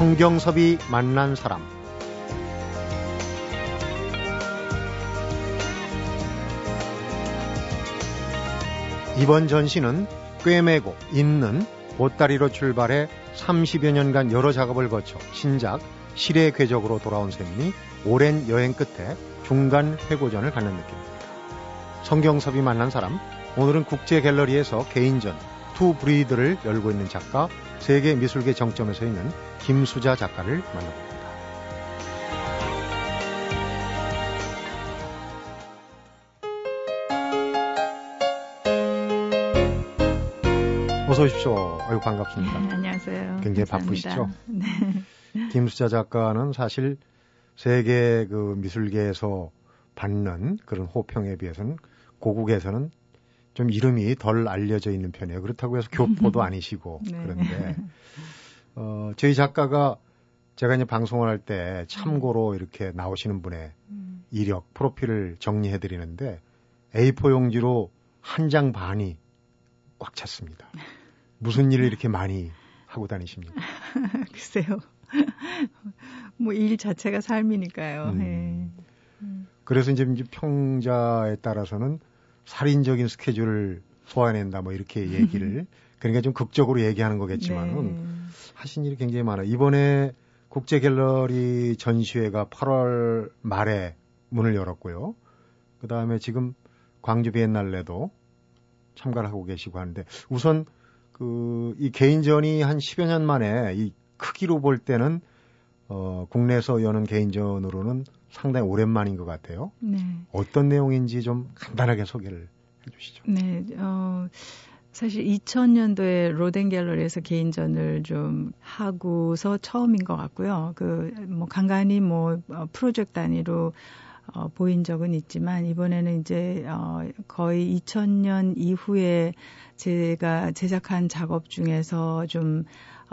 성경섭이 만난 사람 이번 전시는 꿰매고 있는 보따리로 출발해 30여 년간 여러 작업을 거쳐 신작 실의 궤적으로 돌아온 셈이니 오랜 여행 끝에 중간 회고전을 갖는 느낌입니다. 성경섭이 만난 사람 오늘은 국제 갤러리에서 개인전 To Breathe를 열고 있는 작가 세계 미술계 정점에 서 있는 김수자 작가를 만나봅니다. 어서 오십시오. 아유 반갑습니다. 네, 안녕하세요. 굉장히 감사합니다. 바쁘시죠? 네. 김수자 작가는 사실 세계 그 미술계에서 받는 그런 호평에 비해서는 고국에서는 좀 이름이 덜 알려져 있는 편이에요. 그렇다고 해서 교포도 아니시고 네. 그런데 어, 저희 작가가 제가 이제 방송을 할 때 참고로 이렇게 나오시는 분의 음. 이력 프로필을 정리해 드리는데 A4 용지로 한 장 반이 꽉 찼습니다. 무슨 일을 이렇게 많이 하고 다니십니까? 글쎄요. 뭐 일 자체가 삶이니까요. 음. 네. 그래서 이제 이제 평자에 따라서는 살인적인 스케줄을 소화해낸다 뭐 이렇게 얘기를 그러니까 좀 극적으로 얘기하는 거겠지만은 네. 하신 일이 굉장히 많아요. 이번에 국제 갤러리 전시회가 8월 말에 문을 열었고요. 그 다음에 지금 광주 비엔날레도 참가를 하고 계시고 하는데 우선 그 이 개인전이 한 10여 년 만에 이 크기로 볼 때는 어 국내에서 여는 개인전으로는 상당히 오랜만인 것 같아요. 네. 어떤 내용인지 좀 간단하게 소개를 해주시죠. 네. 어, 사실 2000년도에 로덴 갤러리에서 개인전을 좀 하고서 처음인 것 같고요. 그, 뭐, 간간히 뭐, 어, 프로젝트 단위로 어, 보인 적은 있지만, 이번에는 이제, 어, 거의 2000년 이후에 제가 제작한 작업 중에서 좀,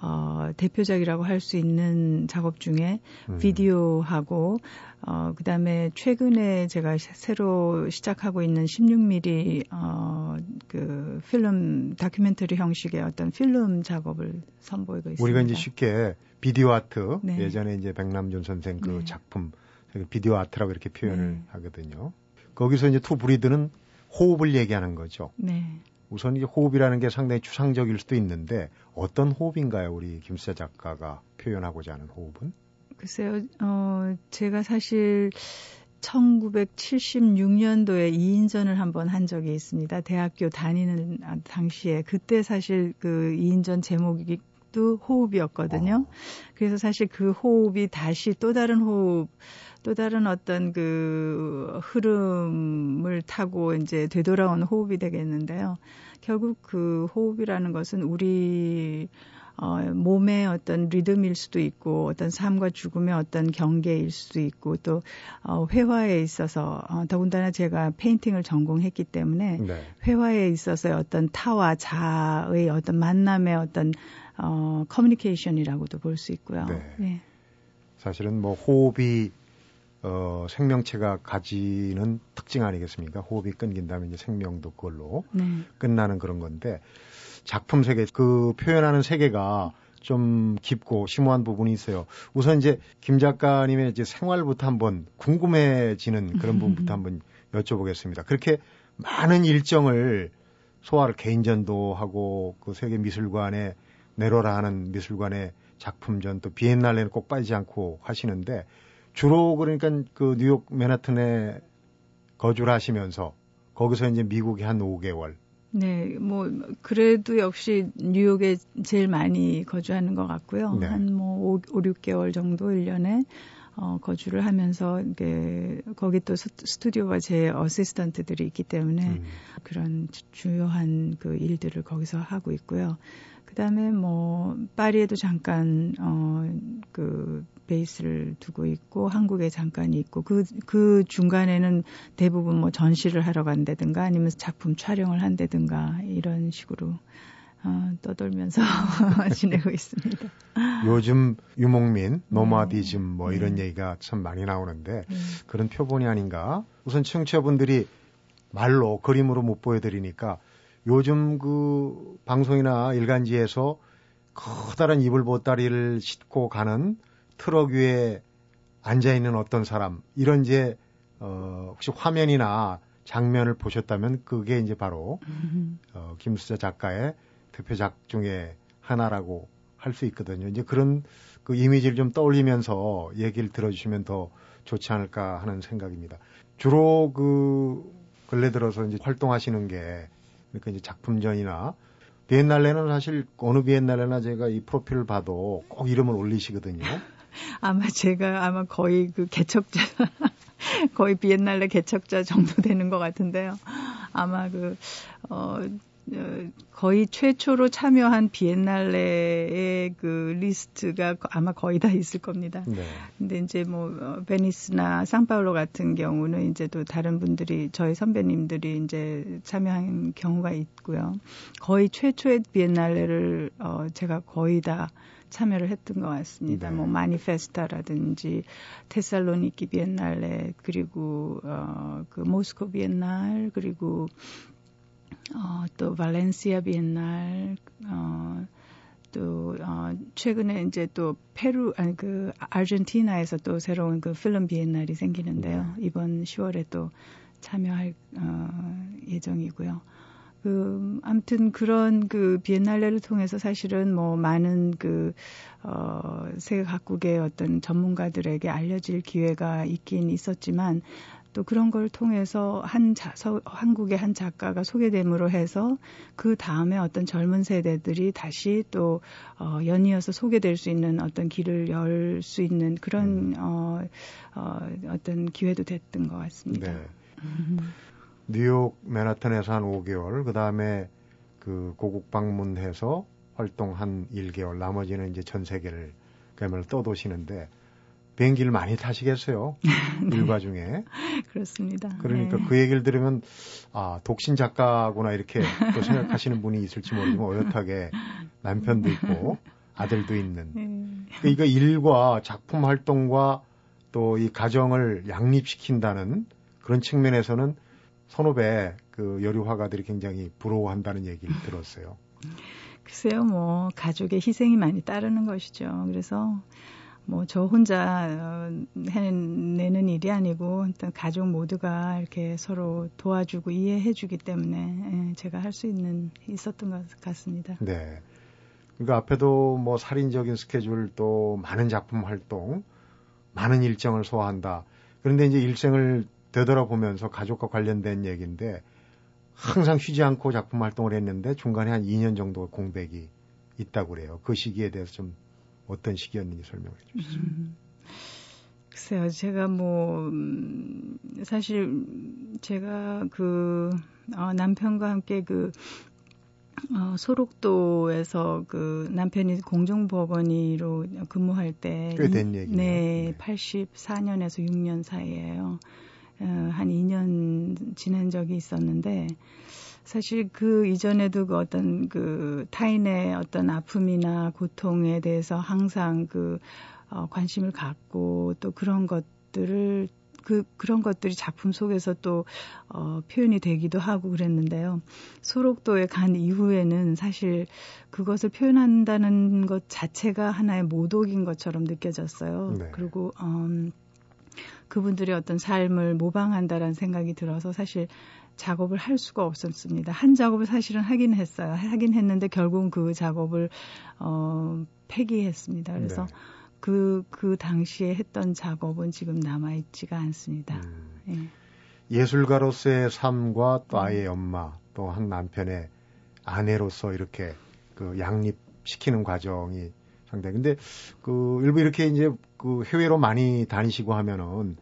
어, 대표작이라고 할 수 있는 작업 중에 음. 비디오하고 어 그다음에 최근에 제가 시- 새로 시작하고 있는 16mm 어 그 필름 다큐멘터리 형식의 어떤 필름 작업을 선보이고 있습니다. 우리가 이제 쉽게 비디오 아트 네. 예전에 이제 백남준 선생 그 네. 작품 비디오 아트라고 이렇게 표현을 네. 하거든요. 거기서 이제 To Breathe는 호흡을 얘기하는 거죠. 네. 우선 이게 호흡이라는 게 상당히 추상적일 수도 있는데 어떤 호흡인가요? 우리 김수자 작가가 표현하고자 하는 호흡은? 글쎄요. 어 제가 사실 1976년도에 2인전을 한번 한 적이 있습니다. 대학교 다니는 아, 당시에 그때 사실 그 2인전 제목이 또 호흡이었거든요. 어. 그래서 사실 그 호흡이 다시 또 다른 호흡, 또 다른 어떤 그 흐름을 타고 이제 되돌아오는 호흡이 되겠는데요. 결국 그 호흡이라는 것은 우리 어, 몸의 어떤 리듬일 수도 있고 어떤 삶과 죽음의 어떤 경계일 수도 있고 또 어, 회화에 있어서 어, 더군다나 제가 페인팅을 전공했기 때문에 네. 회화에 있어서의 어떤 타와 자의 어떤 만남의 어떤 어, 커뮤니케이션이라고도 볼 수 있고요. 네. 네. 사실은 뭐 호흡이 어, 생명체가 가지는 특징 아니겠습니까? 호흡이 끊긴다면 이제 생명도 그걸로 네. 끝나는 그런 건데 작품 세계 그 표현하는 세계가 좀 깊고 심오한 부분이 있어요. 우선 이제 김 작가님의 이제 생활부터 한번 궁금해지는 그런 부분부터 한번 여쭤보겠습니다. 그렇게 많은 일정을 소화를 개인전도 하고 그 세계 미술관에 내로라 하는 미술관의 작품전 또 비엔날레는 꼭 빠지지 않고 하시는데 주로 그러니까 그 뉴욕 맨하튼에 거주를 하시면서 거기서 이제 미국에 한 5개월 네, 뭐 그래도 역시 뉴욕에 제일 많이 거주하는 것 같고요. 네. 한뭐 5, 6개월 정도 1년에 어, 거주를 하면서 이게 거기 또 스- 스튜디오가 제 어시스턴트들이 있기 때문에 음. 그런 주- 주요한 그 일들을 거기서 하고 있고요. 그다음에 뭐 파리에도 잠깐 어그 베이스를 두고 있고 한국에 잠깐 있고 그그 중간에는 대부분 뭐 전시를 하러 간다든가 아니면 작품 촬영을 한다든가 이런 식으로 어, 떠돌면서 지내고 있습니다. 요즘 유목민, 노마디즘 뭐 이런 네. 얘기가 참 많이 나오는데 네. 그런 표본이 아닌가. 우선 청취자분들이 말로 그림으로 못 보여드리니까 요즘 그 방송이나 일간지에서 커다란 이불 보따리를 싣고 가는 트럭 위에 앉아 있는 어떤 사람 이런 이제 어 혹시 화면이나 장면을 보셨다면 그게 이제 바로 어 김수자 작가의 대표작 중에 하나라고 할 수 있거든요. 이제 그런 그 이미지를 좀 떠올리면서 얘기를 들어주시면 더 좋지 않을까 하는 생각입니다. 주로 그 근래 들어서 이제 활동하시는 게 그러니까 이제 작품전이나 비엔날레는 사실 어느 비엔날레나 제가 이 프로필을 봐도 꼭 이름을 올리시거든요. 아마 제가 아마 거의 그 개척자 거의 비엔날레 개척자 정도 되는 것 같은데요. 아마 그 어, 어, 거의 최초로 참여한 비엔날레의 그 리스트가 아마 거의 다 있을 겁니다. 네. 근데 이제 뭐 어, 베니스나 상파울로 같은 경우는 이제 또 다른 분들이 저희 선배님들이 이제 참여한 경우가 있고요. 거의 최초의 비엔날레를 어 제가 거의 다 참여를 했던 것 같습니다. 네. 뭐 마니페스타라든지 테살로니키 비엔날레 그리고 어그 모스코 비엔날 그리고 어, 또 발렌시아 비엔날, 어, 또, 어, 최근에 이제 또 페루, 아니 그 아르헨티나에서 또 새로운 그 필름 비엔날이 생기는데요. 네. 이번 10월에 또 참여할, 어, 예정이고요. 그, 아무튼 그런 그 비엔날레를 통해서 사실은 뭐 많은 그, 어, 세계 각국의 어떤 전문가들에게 알려질 기회가 있긴 있었지만 또 그런 걸 통해서 한 자, 서, 한국의 한 작가가 소개됨으로 해서 그 다음에 어떤 젊은 세대들이 다시 또 어, 연이어서 소개될 수 있는 어떤 길을 열 수 있는 그런 음. 어, 어, 어떤 기회도 됐던 것 같습니다. 네. 뉴욕 맨하탄에서 한 5개월, 그 다음에 그 고국 방문해서 활동 한 1개월, 나머지는 이제 전 세계를 그야말로 떠도시는데 비행기를 많이 타시겠어요. 네. 일과 중에. 그렇습니다. 그러니까 네. 그 얘기를 들으면 아 독신 작가구나 이렇게 또 생각하시는 분이 있을지 모르지만 어엿하게 남편도 있고 아들도 있는. 네. 그러니까 일과 작품 활동과 또 이 가정을 양립시킨다는 그런 측면에서는 선후배 그 여류 화가들이 굉장히 부러워한다는 얘기를 들었어요. 글쎄요, 뭐 가족의 희생이 많이 따르는 것이죠. 그래서 뭐 저 혼자 어, 해내는 일이 아니고 일단 가족 모두가 이렇게 서로 도와주고 이해해주기 때문에 예, 제가 할 수 있는 있었던 것 같습니다. 네. 그러니까 앞에도 뭐 살인적인 스케줄 또 많은 작품 활동, 많은 일정을 소화한다. 그런데 이제 일생을 되돌아보면서 가족과 관련된 얘기인데 항상 쉬지 않고 작품 활동을 했는데 중간에 한 2년 정도 공백이 있다고 그래요. 그 시기에 대해서 좀 어떤 시기였는지 설명해 주시죠. 음, 글쎄요, 제가 뭐 음, 사실 제가 그 어, 남편과 함께 그 어, 소록도에서 그 남편이 공중법원이로 근무할 때 꽤된 얘기네요. 네, 네, 84년에서 6년 사이에요. 어, 한 2년 지낸 적이 있었는데 사실 그 이전에도 그 어떤 그 타인의 어떤 아픔이나 고통에 대해서 항상 그 어, 관심을 갖고 또 그런 것들을 그 그런 것들이 작품 속에서 또 어, 표현이 되기도 하고 그랬는데요. 소록도에 간 이후에는 사실 그것을 표현한다는 것 자체가 하나의 모독인 것처럼 느껴졌어요. 네. 그리고 음, 그분들의 어떤 삶을 모방한다라는 생각이 들어서 사실 작업을 할 수가 없었습니다. 한 작업을 사실은 하긴 했어요. 하긴 했는데 결국은 그 작업을 어 폐기했습니다. 그래서 네. 그, 그 당시에 했던 작업은 지금 남아있지가 않습니다. 음. 예. 술가로서의 삶과 또 아이의 엄마, 또 한 남편의 아내로서 이렇게 그 양립시키는 과정이 상당히. 근데 그 일부 이렇게 이제 그 해외로 많이 다니시고 하면은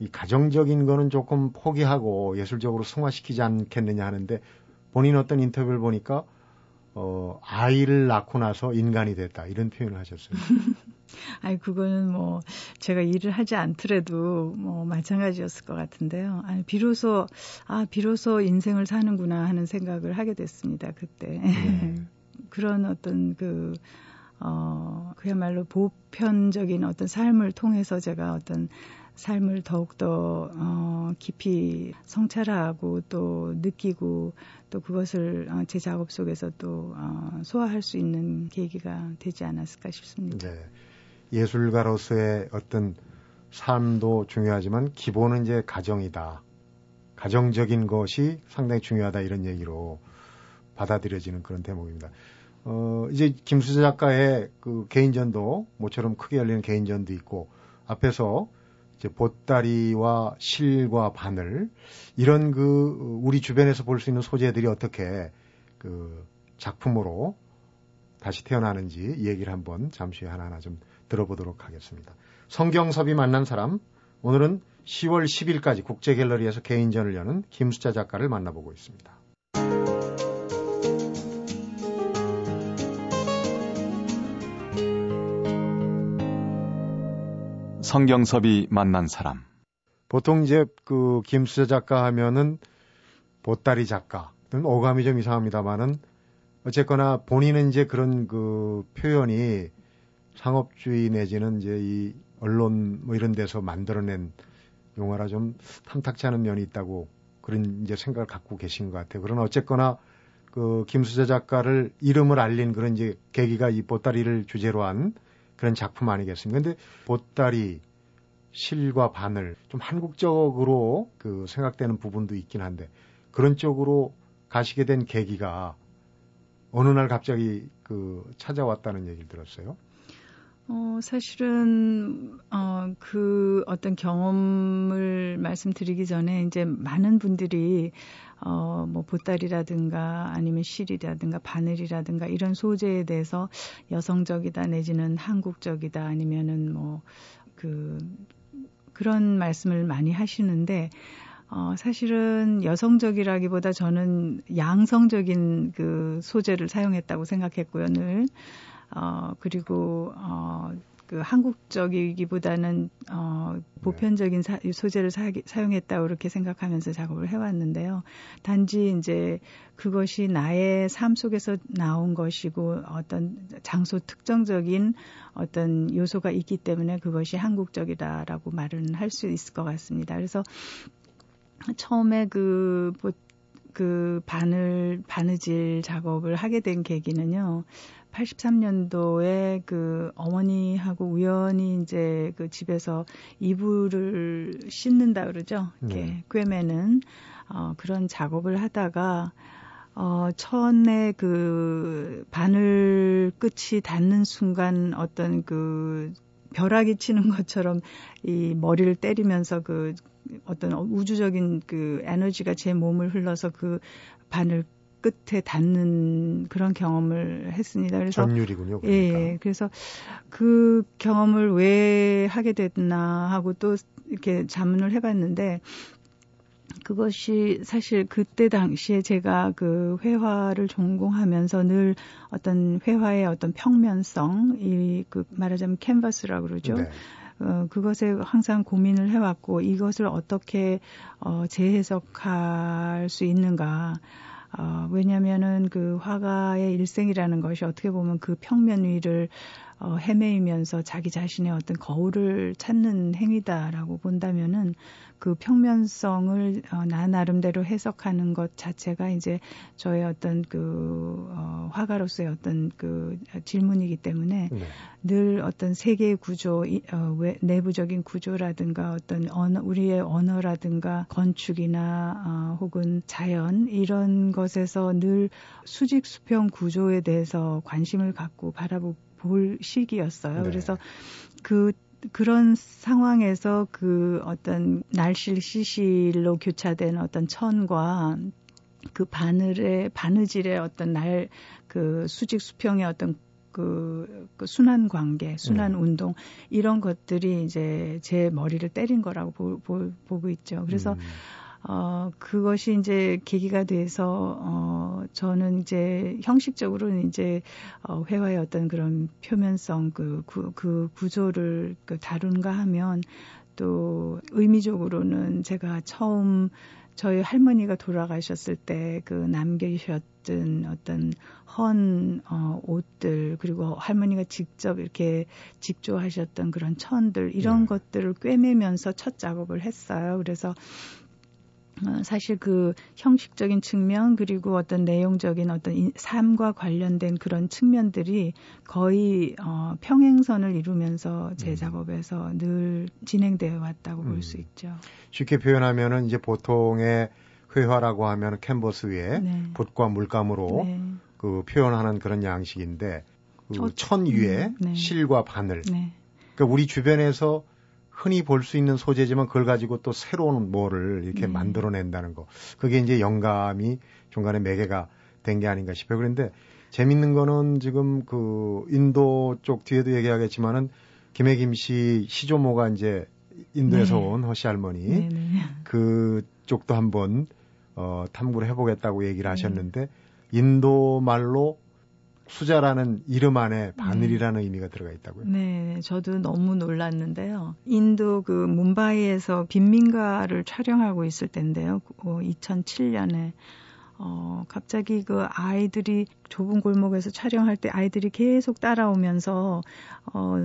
이 가정적인 거는 조금 포기하고 예술적으로 승화시키지 않겠느냐 하는데 본인 어떤 인터뷰를 보니까 어 아이를 낳고 나서 인간이 됐다 이런 표현을 하셨어요. 아니 그거는 뭐 제가 일을 하지 않더라도 뭐 마찬가지였을 것 같은데요. 아니 비로소 아 비로소 인생을 사는구나 하는 생각을 하게 됐습니다 그때 네. 그런 어떤 그 어, 그야말로 보편적인 어떤 삶을 통해서 제가 어떤 삶을 더욱더 어, 깊이 성찰하고 또 느끼고 또 그것을 어, 제 작업 속에서 또 어, 소화할 수 있는 계기가 되지 않았을까 싶습니다. 네. 예술가로서의 어떤 삶도 중요하지만 기본은 이제 가정이다. 가정적인 것이 상당히 중요하다 이런 얘기로 받아들여지는 그런 대목입니다. 어, 이제 김수재 작가의 그 개인전도 모처럼 크게 열리는 개인전도 있고 앞에서 이제 보따리와 실과 바늘 이런 그 우리 주변에서 볼 수 있는 소재들이 어떻게 그 작품으로 다시 태어나는지 얘기를 한번 잠시 하나하나 좀 들어보도록 하겠습니다. 성경섭이 만난 사람 오늘은 10월 10일까지 국제갤러리에서 개인전을 여는 김수자 작가를 만나보고 있습니다. 성경섭이 만난 사람. 보통 이제 그 김수자 작가 하면은 보따리 작가. 오감이 좀 이상합니다만은 어쨌거나 본인은 이제 그런 그 표현이 상업주의 내지는 이제 이 언론 뭐 이런 데서 만들어낸 용어라 좀 탐탁치 않은 면이 있다고 그런 이제 생각을 갖고 계신 것 같아요. 그러나 어쨌거나 그 김수자 작가를 이름을 알린 그런 이제 계기가 이 보따리를 주제로 한 그런 작품 아니겠습니까? 근데 보따리, 실과 바늘 좀 한국적으로 그 생각되는 부분도 있긴 한데 그런 쪽으로 가시게 된 계기가 어느 날 갑자기 그 찾아왔다는 얘기를 들었어요. 어, 사실은, 어, 그 어떤 경험을 말씀드리기 전에 이제 많은 분들이 어, 뭐 보따리라든가 아니면 실이라든가 바늘이라든가 이런 소재에 대해서 여성적이다 내지는 한국적이다 아니면은 뭐 그 그런 말씀을 많이 하시는데 어, 사실은 여성적이라기보다 저는 양성적인 그 소재를 사용했다고 생각했고요, 늘. 어, 그리고, 어, 그 한국적이기보다는 어 보편적인 사, 소재를 사, 사용했다 그렇게 생각하면서 작업을 해왔는데요. 단지 이제 그것이 나의 삶 속에서 나온 것이고 어떤 장소 특정적인 어떤 요소가 있기 때문에 그것이 한국적이다라고 말은 할 수 있을 것 같습니다. 그래서 처음에 그, 그 바늘, 바느질 작업을 하게 된 계기는요. 83년도에 그 어머니하고 우연히 이제 그 집에서 이불을 씻는다 그러죠. 이렇게 네. 꿰매는 어, 그런 작업을 하다가 어, 천에 그 바늘 끝이 닿는 순간 어떤 그 벼락이 치는 것처럼 이 머리를 때리면서 그 어떤 우주적인 그 에너지가 제 몸을 흘러서 그 바늘 끝에 닿는 그런 경험을 했습니다. 그래서 전율이군요. 그러니까. 예, 그래서 그 경험을 왜 하게 됐나 하고 또 이렇게 자문을 해봤는데 그것이 사실 그때 당시에 제가 그 회화를 전공하면서 늘 어떤 회화의 어떤 평면성, 이 그 말하자면 캔버스라고 그러죠. 네. 어, 그것에 항상 고민을 해왔고 이것을 어떻게 어, 재해석할 수 있는가. 어, 왜냐면은 그 화가의 일생이라는 것이 어떻게 보면 그 평면 위를 어, 헤매이면서 자기 자신의 어떤 거울을 찾는 행위다라고 본다면은 그 평면성을 어, 나 나름대로 해석하는 것 자체가 이제 저의 어떤 그 어, 화가로서의 어떤 그 질문이기 때문에 네. 늘 어떤 세계의 구조, 어, 외, 내부적인 구조라든가 어떤 언어, 우리의 언어라든가 건축이나 어, 혹은 자연 이런 것에서 늘 수직 수평 구조에 대해서 관심을 갖고 바라볼 시기였어요. 네. 그래서 그 그런 상황에서 그 어떤 날실 시실로 교차된 어떤 천과 그 바늘의 바느질의 어떤 날 그 수직 수평의 어떤 그, 그 순환 관계, 순환 네. 운동 이런 것들이 이제 제 머리를 때린 거라고 보, 보, 보고 있죠. 그래서 음. 어, 그것이 이제 계기가 돼서, 어, 저는 이제 형식적으로는 이제, 어, 회화의 어떤 그런 표면성, 그, 그, 그 구조를 그 다룬가 하면 또 의미적으로는 제가 처음 저희 할머니가 돌아가셨을 때 그 남기셨던 어떤 헌 어, 옷들 그리고 할머니가 직접 이렇게 직조하셨던 그런 천들 이런 네. 것들을 꿰매면서 첫 작업을 했어요. 그래서 어, 사실 그 형식적인 측면 그리고 어떤 내용적인 어떤 삶과 관련된 그런 측면들이 거의 어, 평행선을 이루면서 제 음. 작업에서 늘 진행되어 왔다고 음. 볼수 있죠. 쉽게 표현하면은 이제 보통의 회화라고 하면 캔버스 위에 네. 붓과 물감으로 네. 그 표현하는 그런 양식인데 그천 위에 음, 네. 실과 바늘. 네. 그러니까 우리 주변에서 흔히 볼 수 있는 소재지만 그걸 가지고 또 새로운 뭐를 이렇게 네. 만들어낸다는 거. 그게 이제 영감이 중간에 매개가 된 게 아닌가 싶어요. 그런데 재밌는 거는 지금 그 인도 쪽 뒤에도 얘기하겠지만은 김혜김 씨 시조모가 이제 인도에서 네. 온 허씨 할머니 네, 네. 그쪽도 한번 어 탐구를 해보겠다고 얘기를 하셨는데 인도 말로 수자라는 이름 안에 바늘이라는 네. 의미가 들어가 있다고요? 네, 저도 너무 놀랐는데요. 인도 그 뭄바이에서 빈민가를 촬영하고 있을 때인데요. 2007년에 어, 갑자기 그 아이들이 좁은 골목에서 촬영할 때 아이들이 계속 따라오면서, 어,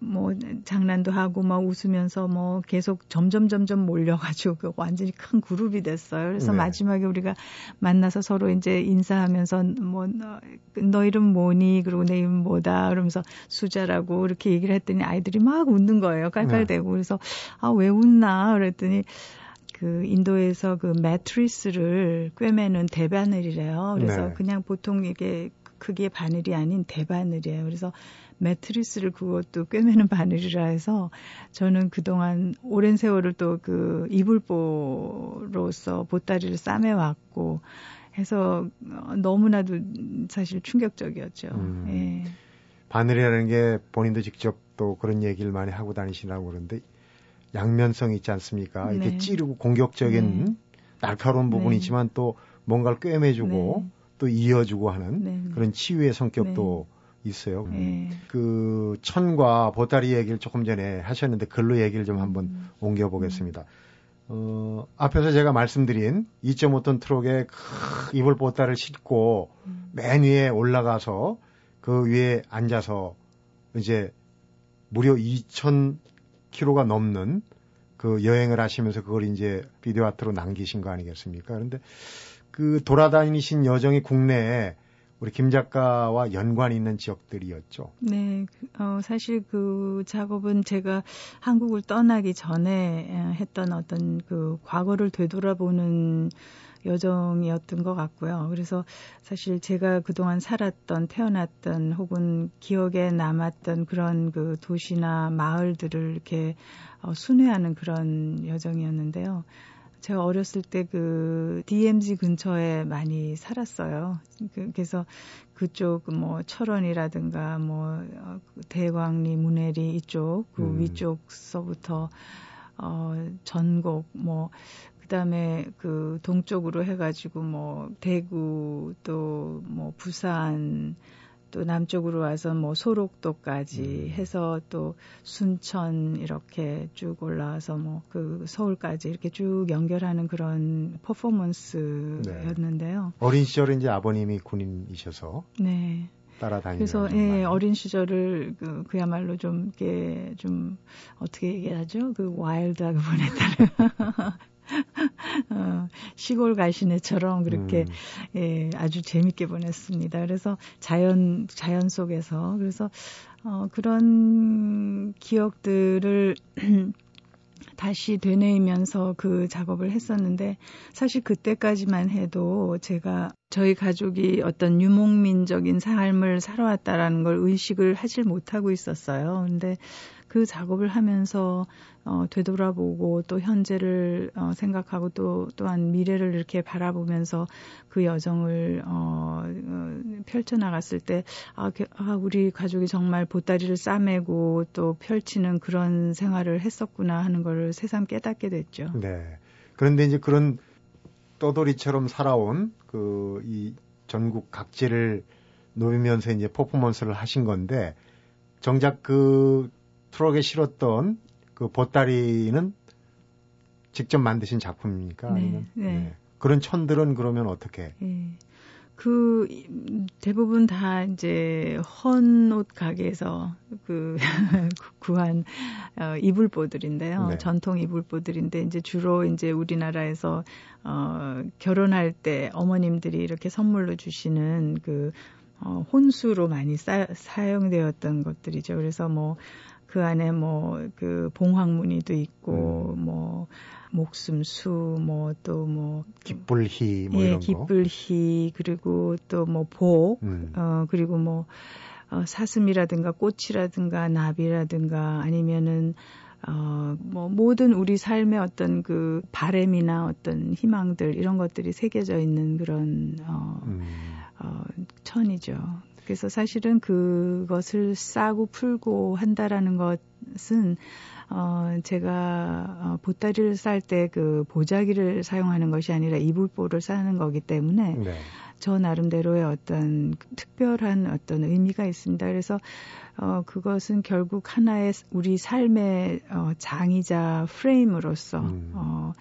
뭐, 장난도 하고 막 웃으면서 뭐 계속 점점 점점 몰려가지고 그 완전히 큰 그룹이 됐어요. 그래서 네. 마지막에 우리가 만나서 서로 이제 인사하면서 뭐, 너, 너 이름 뭐니? 그리고 내 이름 뭐다? 그러면서 수자라고 이렇게 얘기를 했더니 아이들이 막 웃는 거예요. 깔깔대고. 네. 그래서 아, 왜 웃나? 그랬더니 그 인도에서 그 매트리스를 꿰매는 대바늘이래요. 그래서 네. 그냥 보통 이게 크기의 바늘이 아닌 대바늘이에요. 그래서 매트리스를 그것도 꿰매는 바늘이라 해서 저는 그동안 오랜 세월을 또 그 이불보로서 보따리를 싸매왔고 해서 너무나도 사실 충격적이었죠. 음. 예. 바늘이라는 게 본인도 직접 또 그런 얘기를 많이 하고 다니시라고 그러는데 양면성이 있지 않습니까? 네. 이렇게 찌르고 공격적인 네. 날카로운 부분이 있지만 네. 또 뭔가를 꿰매주고 네. 또 이어주고 하는 네. 그런 치유의 성격도 있어요. 그 천과 보따리 얘기를 조금 전에 하셨는데 글로 얘기를 좀 한번 음. 옮겨 보겠습니다. 어, 앞에서 제가 말씀드린 2.5톤 트럭에 크, 이불 보따리를 싣고 음. 맨 위에 올라가서 그 위에 앉아서 이제 무려 2천 킬로가 넘는 그 여행을 하시면서 그걸 이제 비디오 아트로 남기신 거 아니겠습니까? 그런데 그 돌아다니신 여정이 국내에 우리 김 작가와 연관이 있는 지역들이었죠. 네, 어, 사실 그 작업은 제가 한국을 떠나기 전에 했던 어떤 그 과거를 되돌아보는 여정이었던 것 같고요. 그래서 사실 제가 그동안 살았던, 태어났던 혹은 기억에 남았던 그런 그 도시나 마을들을 이렇게 어, 순회하는 그런 여정이었는데요. 제가 어렸을 때 그 DMZ 근처에 많이 살았어요. 그, 그래서 그쪽 뭐 철원이라든가 뭐 어, 대광리, 문해리 이쪽 그 음. 위쪽서부터 어 전곡 뭐 그다음에 그 동쪽으로 해가지고 뭐 대구 또 뭐 부산 또 남쪽으로 와서 뭐 소록도까지 음. 해서 또 순천 이렇게 쭉 올라와서 뭐 그 서울까지 이렇게 쭉 연결하는 그런 퍼포먼스였는데요. 네. 어린 시절에 이제 아버님이 군인이셔서 네. 따라다니는 그래서 예, 어린 시절을 그 그야말로 좀 이렇게 좀 어떻게 얘기하죠? 그 와일드하게 보냈다는 어, 시골 가시네처럼 그렇게 음. 예, 아주 재밌게 보냈습니다. 그래서 자연 자연 속에서 그래서 어, 그런 기억들을 다시 되뇌이면서 그 작업을 했었는데 사실 그때까지만 해도 제가 저희 가족이 어떤 유목민적인 삶을 살아왔다라는 걸 의식을 하질 못하고 있었어요. 근데 그 작업을 하면서 어, 되돌아보고 또 현재를 어, 생각하고 또 또한 미래를 이렇게 바라보면서 그 여정을 어, 어 펼쳐 나갔을 때 아, 아 우리 가족이 정말 보따리를 싸매고 또 펼치는 그런 생활을 했었구나 하는 거를 새삼 깨닫게 됐죠. 네. 그런데 이제 그런 떠돌이처럼 살아온 그 이 전국 각지를 누비면서 이제 퍼포먼스를 하신 건데 정작 그 트럭에 실었던 그 보따리는 직접 만드신 작품입니까? 네, 네. 네. 그런 천들은 그러면 어떻게? 예. 그 대부분 다 이제 헌 옷 가게에서 그 구한 어, 이불보들인데요. 네. 전통 이불보들인데 이제 주로 이제 우리나라에서 어 결혼할 때 어머님들이 이렇게 선물로 주시는 그 어, 혼수로 많이 사, 사용되었던 것들이죠. 그래서 뭐 그 안에 뭐 그 봉황무늬도 있고 음. 뭐 목숨수 뭐 또뭐 깃불희 뭐 예, 이런 거. 깃불희 그리고 또 뭐 복, 음. 어 그리고 뭐 어, 사슴이라든가 꽃이라든가 나비라든가 아니면은 어, 뭐, 모든 우리 삶의 어떤 그 바램이나 어떤 희망들, 이런 것들이 새겨져 있는 그런, 어, 음. 어, 천이죠. 그래서 사실은 그것을 싸고 풀고 한다라는 것은, 어, 제가, 어, 보따리를 쌀 때 그 보자기를 사용하는 것이 아니라 이불보를 싸는 거기 때문에, 네. 저 나름대로의 어떤 특별한 어떤 의미가 있습니다. 그래서 어 그것은 결국 하나의 우리 삶의 어 장이자 프레임으로서 음. 어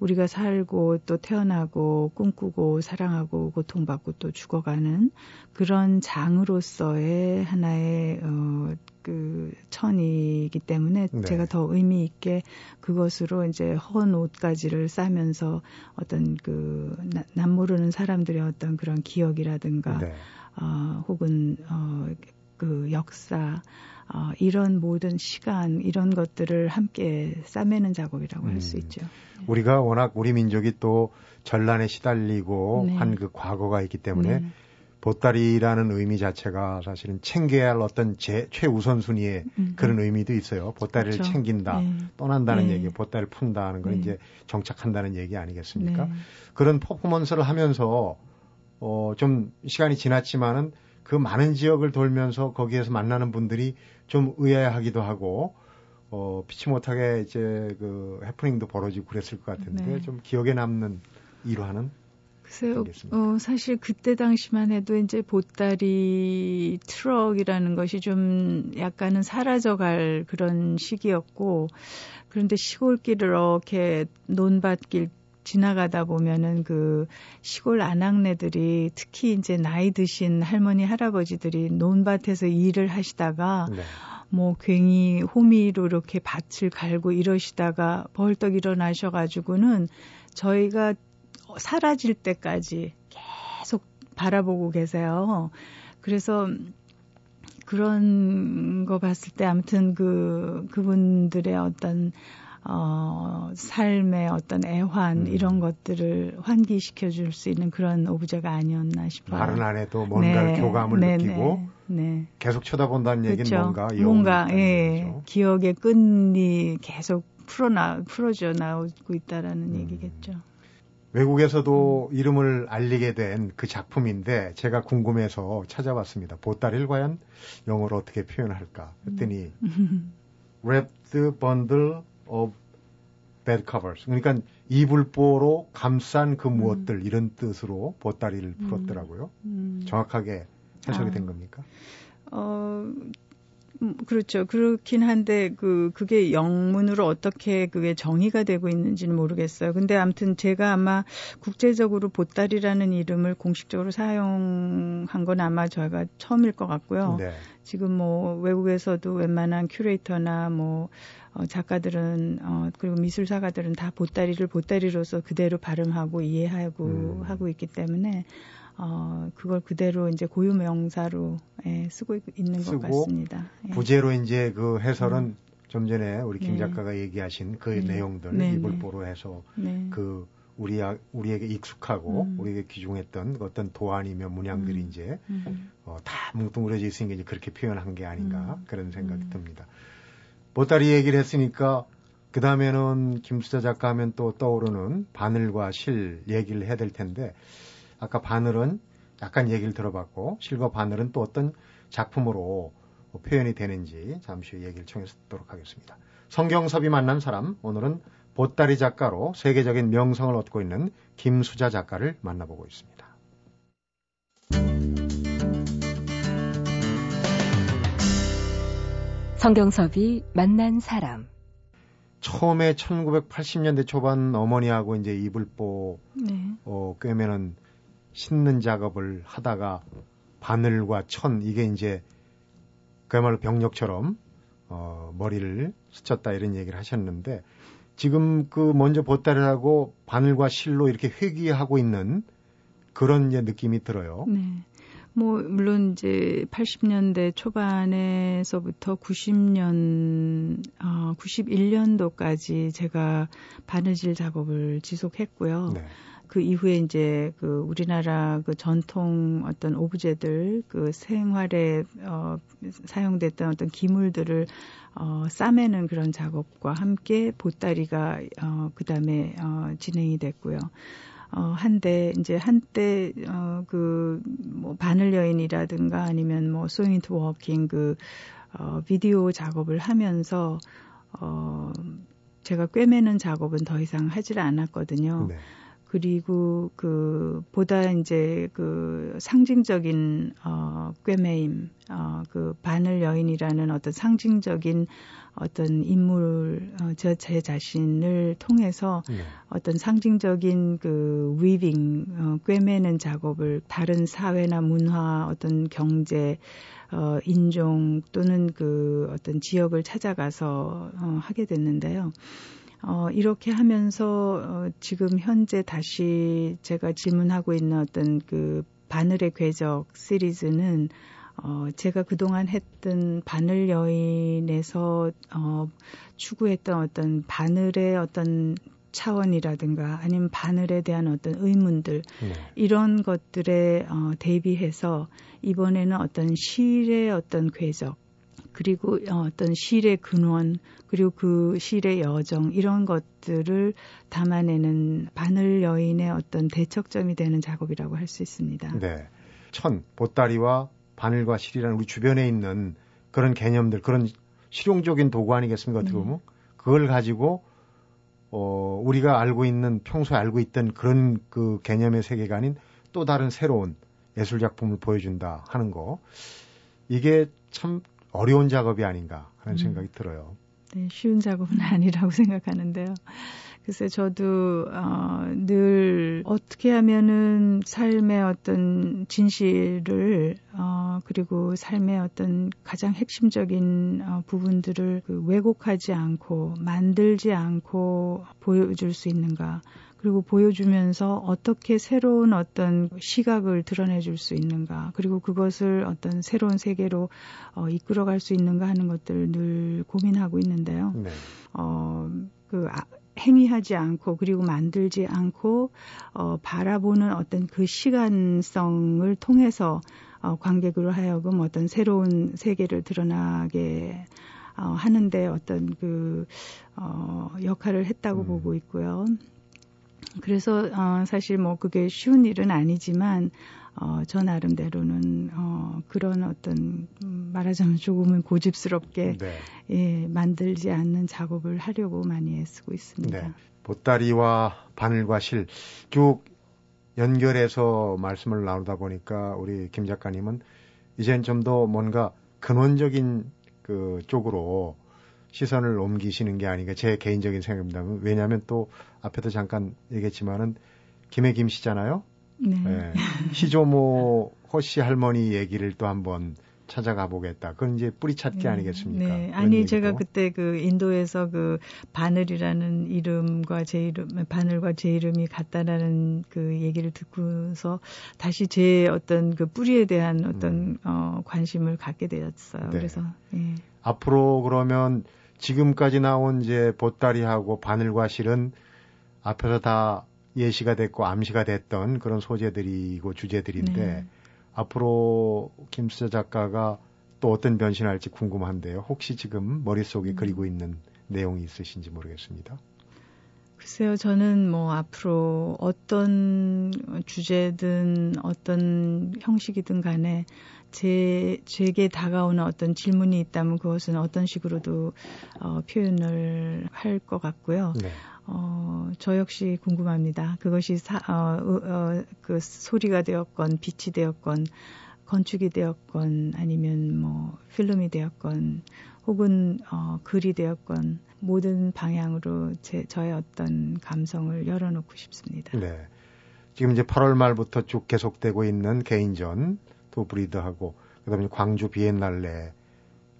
우리가 살고 또 태어나고 꿈꾸고 사랑하고 고통받고 또 죽어가는 그런 장으로서의 하나의 어 그 천이기 때문에 네. 제가 더 의미 있게 그것으로 이제 헌 옷가지를 싸면서 어떤 그 나- 남모르는 사람들의 어떤 그런 기억이라든가 네. 어, 혹은 어, 그 역사 어, 이런 모든 시간 이런 것들을 함께 싸매는 작업이라고 할수 음. 있죠. 우리가 워낙 우리 민족이 또 전란에 시달리고 네. 한그 과거가 있기 때문에 네. 보따리라는 의미 자체가 사실은 챙겨야 할 어떤 제, 최우선순위의 음. 그런 의미도 있어요. 보따리를 그렇죠. 챙긴다, 네. 떠난다는 네. 얘기, 보따리를 푼다는 건 네. 이제 정착한다는 얘기 아니겠습니까? 네. 그런 퍼포먼스를 하면서 어, 좀 시간이 지났지만은 그 많은 지역을 돌면서 거기에서 만나는 분들이 좀 의아해하기도 하고 어, 피치 못하게 이제 그 해프닝도 벌어지고 그랬을 것 같은데 네. 좀 기억에 남는 일화는 글쎄요. 어, 사실 그때 당시만 해도 이제 보따리 트럭이라는 것이 좀 약간은 사라져갈 그런 시기였고, 그런데 시골길을 이렇게 논밭길 지나가다 보면은 그 시골 아낙네들이 특히 이제 나이 드신 할머니, 할아버지들이 논밭에서 일을 하시다가 네. 뭐 괜히 호미로 이렇게 밭을 갈고 이러시다가 벌떡 일어나셔 가지고는 저희가 사라질 때까지 계속 바라보고 계세요. 그래서 그런 거 봤을 때 아무튼 그 그분들의 어떤 어 삶의 어떤 애환 음. 이런 것들을 환기시켜 줄 수 있는 그런 오브제가 아니었나 싶어요. 말은 안 해도 뭔가를 네, 교감을 네, 느끼고 네, 네. 계속 쳐다본다는 얘기는 그렇죠. 뭔가 뭔가 예, 거죠. 기억의 끈이 계속 풀어나 풀어져 나오고 있다라는 음. 얘기겠죠. 외국에서도 이름을 알리게 된 그 작품인데 제가 궁금해서 찾아봤습니다. 보따리를 과연 영어로 어떻게 표현할까 했더니 wrapped bundle of bed covers. 그러니까 이불보로 감싼 그 무엇들 이런 뜻으로 보따리를 풀었더라고요. 음. 정확하게 해석이 아. 된 겁니까? 어, 음, 그렇죠. 그렇긴 한데, 그, 그게 영문으로 어떻게 그게 정의가 되고 있는지는 모르겠어요. 근데 아무튼 제가 아마 국제적으로 보따리라는 이름을 공식적으로 사용한 건 아마 저희가 처음일 것 같고요. 네. 지금 뭐 외국에서도 웬만한 큐레이터나 뭐 어, 작가들은 어, 그리고 미술사가들은 다 보따리를 보따리로서 그대로 발음하고 이해하고 음. 하고 있기 때문에 어, 그걸 그대로 이제 고유 명사로 예, 쓰고 있는 것 같습니다. 예. 부제로 이제 그 해설은 좀 전에 우리 김 네. 작가가 얘기하신 그 네. 내용들 네, 이불보로 해서 네. 그 우리 우리에게 익숙하고 음. 우리에게 귀중했던 어떤 도안이며 문양들이 음. 이제 음. 어, 다 뭉뚱그려져 있으니까 이제 그렇게 표현한 게 아닌가 음. 그런 생각이 음. 듭니다. 보따리 얘기를 했으니까 그 다음에는 김수자 작가 하면 또 떠오르는 바늘과 실 얘기를 해야 될 텐데 아까 바늘은 약간 얘기를 들어봤고 실과 바늘은 또 어떤 작품으로 표현이 되는지 잠시 후 얘기를 청해서 듣도록 하겠습니다. 성경섭이 만난 사람 오늘은 보따리 작가로 세계적인 명성을 얻고 있는 김수자 작가를 만나보고 있습니다. 성경섭이 만난 사람. 처음에 1980년대 초반 어머니하고 이제 이불보 네. 어, 꿰매는 씻는 작업을 하다가 바늘과 천 이게 이제 그야말로 병력처럼 어, 머리를 스쳤다 이런 얘기를 하셨는데 지금 그 먼저 보따리를 하고 바늘과 실로 이렇게 회귀하고 있는 그런 이제 느낌이 들어요. 네. 뭐 물론 이제 80년대 초반에서부터 90년 어 91년도까지 제가 바느질 작업을 지속했고요. 네. 그 이후에 이제 그 우리나라 그 전통 어떤 오브제들 그 생활에 어 사용됐던 어떤 기물들을 어 싸매는 그런 작업과 함께 보따리가 어 그다음에 어 진행이 됐고요. 어, 한데, 이제 한때, 어, 그, 뭐, 바늘 여인이라든가 아니면 뭐, to walking 그, 어, 비디오 작업을 하면서, 어, 제가 꿰매는 작업은 더 이상 하질 않았거든요. 네. 그리고 그 보다 이제 그 상징적인 어 꿰매임 어그 바늘 여인이라는 어떤 상징적인 어떤 인물 어, 저제 자신을 통해서 네. 어떤 상징적인 그 위빙 어, 꿰매는 작업을 다른 사회나 문화 어떤 경제 어 인종 또는 그 어떤 지역을 찾아가서 어 하게 됐는데요. 어, 이렇게 하면서 어, 지금 현재 다시 제가 질문하고 있는 어떤 그 바늘의 궤적 시리즈는 어, 제가 그동안 했던 바늘 여인에서 어, 추구했던 어떤 바늘의 어떤 차원이라든가 아니면 바늘에 대한 어떤 의문들 네. 이런 것들에 어, 대비해서 이번에는 어떤 실의 어떤 궤적 그리고 어떤 실의 근원 그리고 그 실의 여정 이런 것들을 담아내는 바늘 여인의 어떤 대척점이 되는 작업이라고 할 수 있습니다. 네. 천, 보따리와 바늘과 실이라는 우리 주변에 있는 그런 개념들, 그런 실용적인 도구 아니겠습니까? 어떻게 네. 보면 네. 그걸 가지고 어, 우리가 알고 있는 평소에 알고 있던 그런 그 개념의 아닌 또 다른 새로운 예술 작품을 보여준다 하는 거 이게 참 어려운 작업이 아닌가 하는 음. 생각이 들어요. 네, 쉬운 작업은 아니라고 생각하는데요. 글쎄 저도 어, 늘 어떻게 하면은 삶의 어떤 진실을 어, 그리고 삶의 어떤 가장 핵심적인 어, 부분들을 그 왜곡하지 않고 만들지 않고 보여줄 수 있는가 그리고 보여주면서 어떻게 새로운 어떤 시각을 드러내 줄 수 있는가, 그리고 그것을 어떤 새로운 세계로 어, 이끌어갈 수 있는가 하는 것들을 늘 고민하고 있는데요. 네. 어, 그 아, 행위하지 않고 그리고 만들지 않고 어, 바라보는 어떤 그 시간성을 통해서 어, 관객으로 하여금 어떤 새로운 세계를 드러나게 어, 하는데 어떤 그 어, 역할을 했다고 음. 보고 있고요. 그래서 어, 사실 뭐 그게 쉬운 일은 아니지만 어, 저 나름대로는 어, 그런 어떤 음, 말하자면 조금은 고집스럽게 네. 예, 만들지 않는 작업을 하려고 많이 애쓰고 있습니다. 네. 보따리와 바늘과 실 쭉 연결해서 말씀을 나누다 보니까 우리 김 작가님은 이젠 좀 더 뭔가 근원적인 그 쪽으로 시선을 옮기시는 게 아닌가 제 개인적인 생각입니다. 왜냐하면 또 앞에도 잠깐 얘기했지만은 김해 김 씨잖아요. 네. 네. 시조모 허씨 할머니 얘기를 또 한번 찾아가 보겠다. 그건 이제 뿌리 찾기 네. 아니겠습니까? 네. 아니 얘기도. 제가 그때 그 인도에서 그 바늘이라는 이름과 제 이름 바늘과 제 이름이 같다라는 그 얘기를 듣고서 다시 제 어떤 그 뿌리에 대한 어떤 음. 어 관심을 갖게 되었어요. 네. 그래서 예. 앞으로 그러면 지금까지 나온 이제 보따리하고 바늘과 실은 앞에서 다 예시가 됐고 암시가 됐던 그런 소재들이고 주제들인데 네. 앞으로 김수자 작가가 또 어떤 변신할지 궁금한데요. 혹시 지금 머릿속에 음. 그리고 있는 내용이 있으신지 모르겠습니다. 글쎄요, 저는 뭐 앞으로 어떤 주제든 어떤 형식이든 간에 제, 제게 다가오는 어떤 질문이 있다면 그것은 어떤 식으로도 어, 표현을 할 것 같고요. 네. 어, 저 역시 궁금합니다. 그것이 사, 어, 어, 그 소리가 되었건, 빛이 되었건, 건축이 되었건, 아니면 뭐, 필름이 되었건, 혹은 어, 글이 되었건 모든 방향으로 제 저의 어떤 감성을 열어놓고 싶습니다. 네. 지금 이제 8월 말부터 쭉 계속되고 있는 개인전 도 브리드하고 그다음에 광주 비엔날레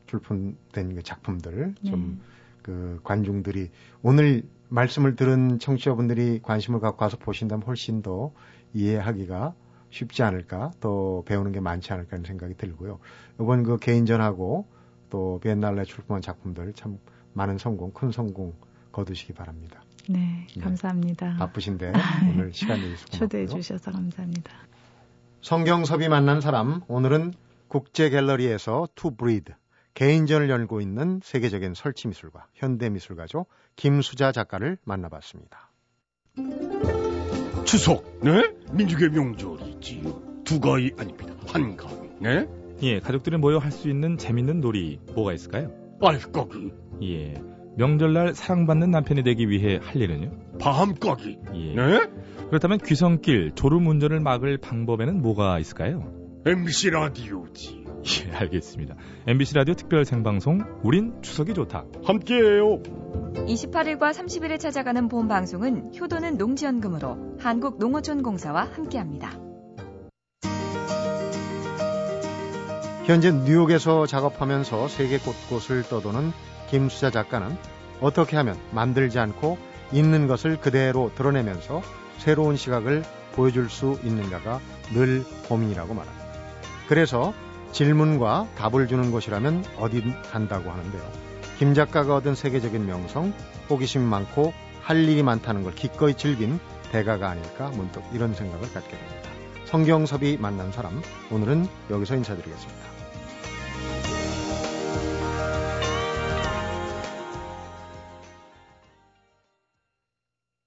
출품된 그 작품들 좀그 네. 관중들이 오늘 말씀을 들은 청취자분들이 관심을 갖고 와서 보신다면 훨씬 더 이해하기가 쉽지 않을까, 또 배우는 게 많지 않을까 하는 생각이 들고요. 이번 그 개인전하고 또 비엔날레 출품한 작품들 참 많은 성공, 큰 성공 거두시기 바랍니다. 네, 네. 감사합니다. 네, 바쁘신데 오늘 시간 내주셔서 초대해 주셔서 감사합니다. 성경섭이 만난 사람 오늘은 국제 갤러리에서 To Breathe 개인전을 열고 있는 세계적인 설치 미술가, 현대 미술가죠. 김수자 작가를 만나봤습니다. 추석, 네? 민족의 명절이지요. 두 가위 아닙니다. 한 가위, 네? 예, 가족들이 모여 할 수 있는 재밌는 놀이 뭐가 있을까요? 알까기. 예, 명절날 사랑받는 남편이 되기 위해 할 일은요? 밤까기. 예. 네? 그렇다면 귀성길 졸음 운전을 막을 방법에는 뭐가 있을까요? MBC 라디오지. 예, 알겠습니다. MBC 라디오 특별 생방송 우린 추석이 좋다. 함께해요. 28일과 30일에 찾아가는 본 방송은 효도는 농지연금으로 한국농어촌공사와 함께합니다. 현재 뉴욕에서 작업하면서 세계 곳곳을 떠도는 김수자 작가는 어떻게 하면 만들지 않고 있는 것을 그대로 드러내면서 새로운 시각을 보여줄 수 있는가가 늘 고민이라고 말합니다. 그래서 질문과 답을 주는 곳이라면 어딘 간다고 하는데요. 김 작가가 얻은 세계적인 명성, 호기심 많고 할 일이 많다는 걸 기꺼이 즐긴 대가가 아닐까 문득 이런 생각을 갖게 됩니다. 성경섭이 만난 사람, 오늘은 여기서 인사드리겠습니다.